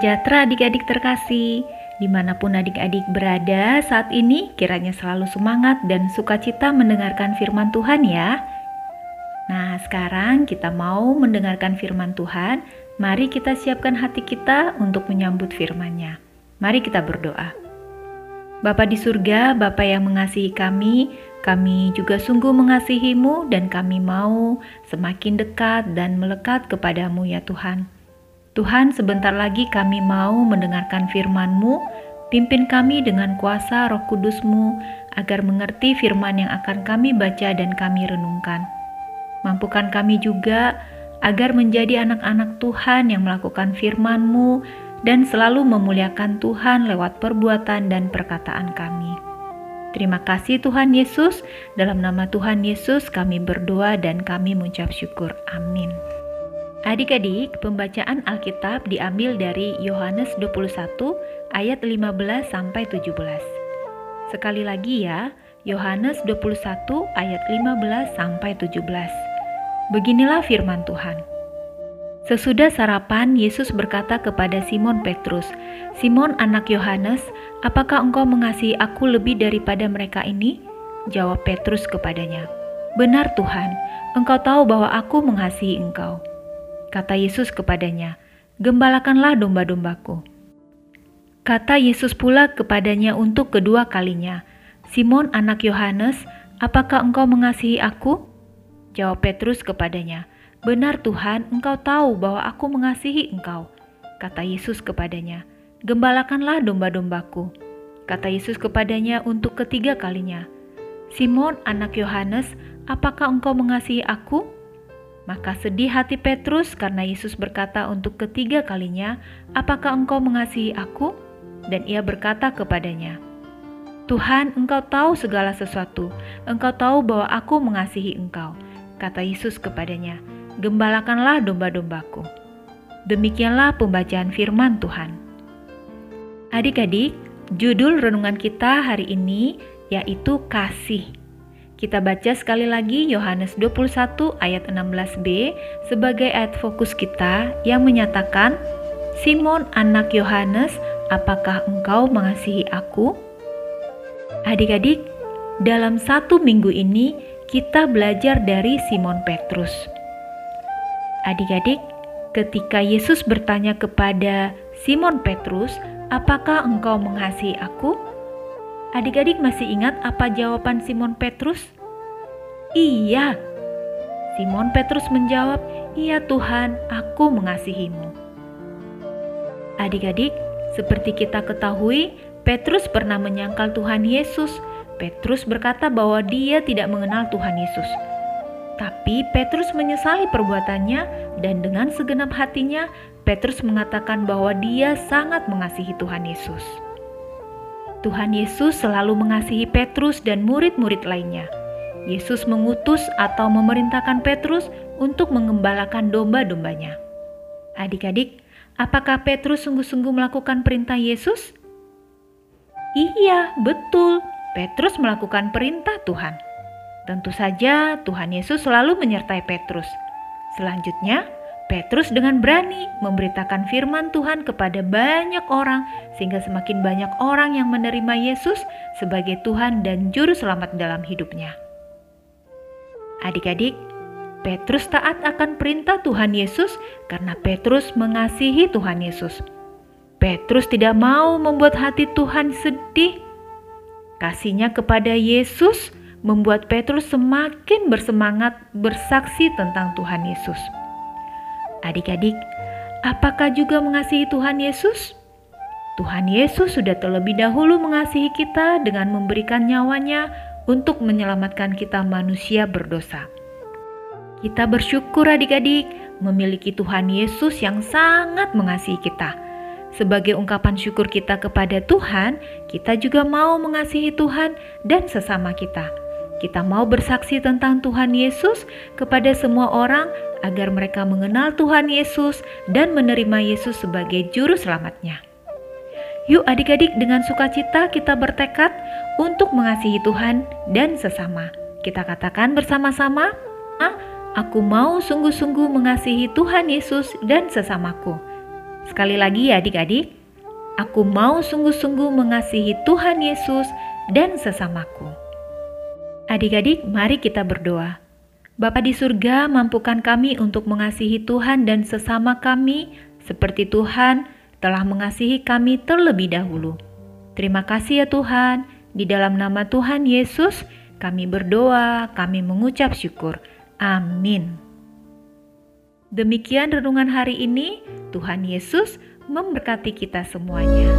sejahtera adik-adik terkasih. Di mana pun adik-adik berada saat ini, kiranya selalu semangat dan sukacita mendengarkan firman Tuhan ya. Nah, sekarang kita mau mendengarkan firman Tuhan. Mari kita siapkan hati kita untuk menyambut firman-Nya. Mari kita berdoa. Bapa di surga, Bapa yang mengasihi kami, kami juga sungguh mengasihimu dan kami mau semakin dekat dan melekat kepadamu ya Tuhan. Tuhan, sebentar lagi kami mau mendengarkan firman-Mu. Pimpin kami dengan kuasa roh kudus-Mu agar mengerti firman yang akan kami baca dan kami renungkan. Mampukan kami juga agar menjadi anak-anak Tuhan yang melakukan firman-Mu dan selalu memuliakan Tuhan lewat perbuatan dan perkataan kami. Terima kasih Tuhan Yesus, dalam nama Tuhan Yesus kami berdoa dan kami mengucap syukur. Amin. Adik-adik, pembacaan Alkitab diambil dari Yohanes 21 ayat 15 sampai 17. Sekali lagi ya, Yohanes 21 ayat 15 sampai 17. Beginilah firman Tuhan. Sesudah sarapan, Yesus berkata kepada Simon Petrus, "Simon anak Yohanes, apakah engkau mengasihi aku lebih daripada mereka ini?" Jawab Petrus kepadanya, "Benar Tuhan, engkau tahu bahwa aku mengasihi engkau." Kata Yesus kepadanya, "Gembalakanlah domba-dombaku." Kata Yesus pula kepadanya untuk kedua kalinya, "Simon anak Yohanes, apakah engkau mengasihi aku?" Jawab Petrus kepadanya, "Benar Tuhan, engkau tahu bahwa aku mengasihi engkau." Kata Yesus kepadanya, "Gembalakanlah domba-dombaku." Kata Yesus kepadanya untuk ketiga kalinya, "Simon anak Yohanes, apakah engkau mengasihi aku?" Maka sedih hati Petrus karena Yesus berkata untuk ketiga kalinya, "Apakah engkau mengasihi aku?" Dan ia berkata kepadanya, "Tuhan, engkau tahu segala sesuatu. Engkau tahu bahwa aku mengasihi engkau." Kata Yesus kepadanya, "Gembalakanlah domba-dombaku." Demikianlah pembacaan firman Tuhan. Adik-adik, judul renungan kita hari ini yaitu kasih. Kita baca sekali lagi Yohanes 21 ayat 16b sebagai ayat fokus kita yang menyatakan, Simon anak Yohanes, apakah engkau mengasihi aku? Adik-adik, dalam satu minggu ini kita belajar dari Simon Petrus. Adik-adik, ketika Yesus bertanya kepada Simon Petrus, apakah engkau mengasihi aku? Adik-adik masih ingat apa jawaban Simon Petrus? Iya. Simon Petrus menjawab, "Iya Tuhan, aku mengasihimu." Adik-adik, seperti kita ketahui, Petrus pernah menyangkal Tuhan Yesus. Petrus berkata bahwa dia tidak mengenal Tuhan Yesus. Tapi Petrus menyesali perbuatannya dan dengan segenap hatinya Petrus mengatakan bahwa dia sangat mengasihi Tuhan Yesus. Tuhan Yesus selalu mengasihi Petrus dan murid-murid lainnya. Yesus mengutus atau memerintahkan Petrus untuk mengembalakan domba-dombanya. Adik-adik, apakah Petrus sungguh-sungguh melakukan perintah Yesus? Iya, betul. Petrus melakukan perintah Tuhan. Tentu saja Tuhan Yesus selalu menyertai Petrus. Selanjutnya, Petrus dengan berani memberitakan firman Tuhan kepada banyak orang, sehingga semakin banyak orang yang menerima Yesus sebagai Tuhan dan Juru Selamat dalam hidupnya. Adik-adik, Petrus taat akan perintah Tuhan Yesus karena Petrus mengasihi Tuhan Yesus. Petrus tidak mau membuat hati Tuhan sedih. Kasihnya kepada Yesus membuat Petrus semakin bersemangat bersaksi tentang Tuhan Yesus. Adik-adik, apakah juga mengasihi Tuhan Yesus? Tuhan Yesus sudah terlebih dahulu mengasihi kita dengan memberikan nyawanya untuk menyelamatkan kita manusia berdosa. Kita bersyukur adik-adik memiliki Tuhan Yesus yang sangat mengasihi kita. Sebagai ungkapan syukur kita kepada Tuhan, kita juga mau mengasihi Tuhan dan sesama kita. Kita mau bersaksi tentang Tuhan Yesus kepada semua orang agar mereka mengenal Tuhan Yesus dan menerima Yesus sebagai juru selamatnya. Yuk adik-adik dengan sukacita kita bertekad untuk mengasihi Tuhan dan sesama. Kita katakan bersama-sama, Aku mau sungguh-sungguh mengasihi Tuhan Yesus dan sesamaku. Sekali lagi ya adik-adik, aku mau sungguh-sungguh mengasihi Tuhan Yesus dan sesamaku. Adik-adik, mari kita berdoa. Bapa di surga, mampukan kami untuk mengasihi Tuhan dan sesama kami seperti Tuhan telah mengasihi kami terlebih dahulu. Terima kasih ya Tuhan, di dalam nama Tuhan Yesus kami berdoa, kami mengucap syukur. Amin. Demikian renungan hari ini. Tuhan Yesus memberkati kita semuanya.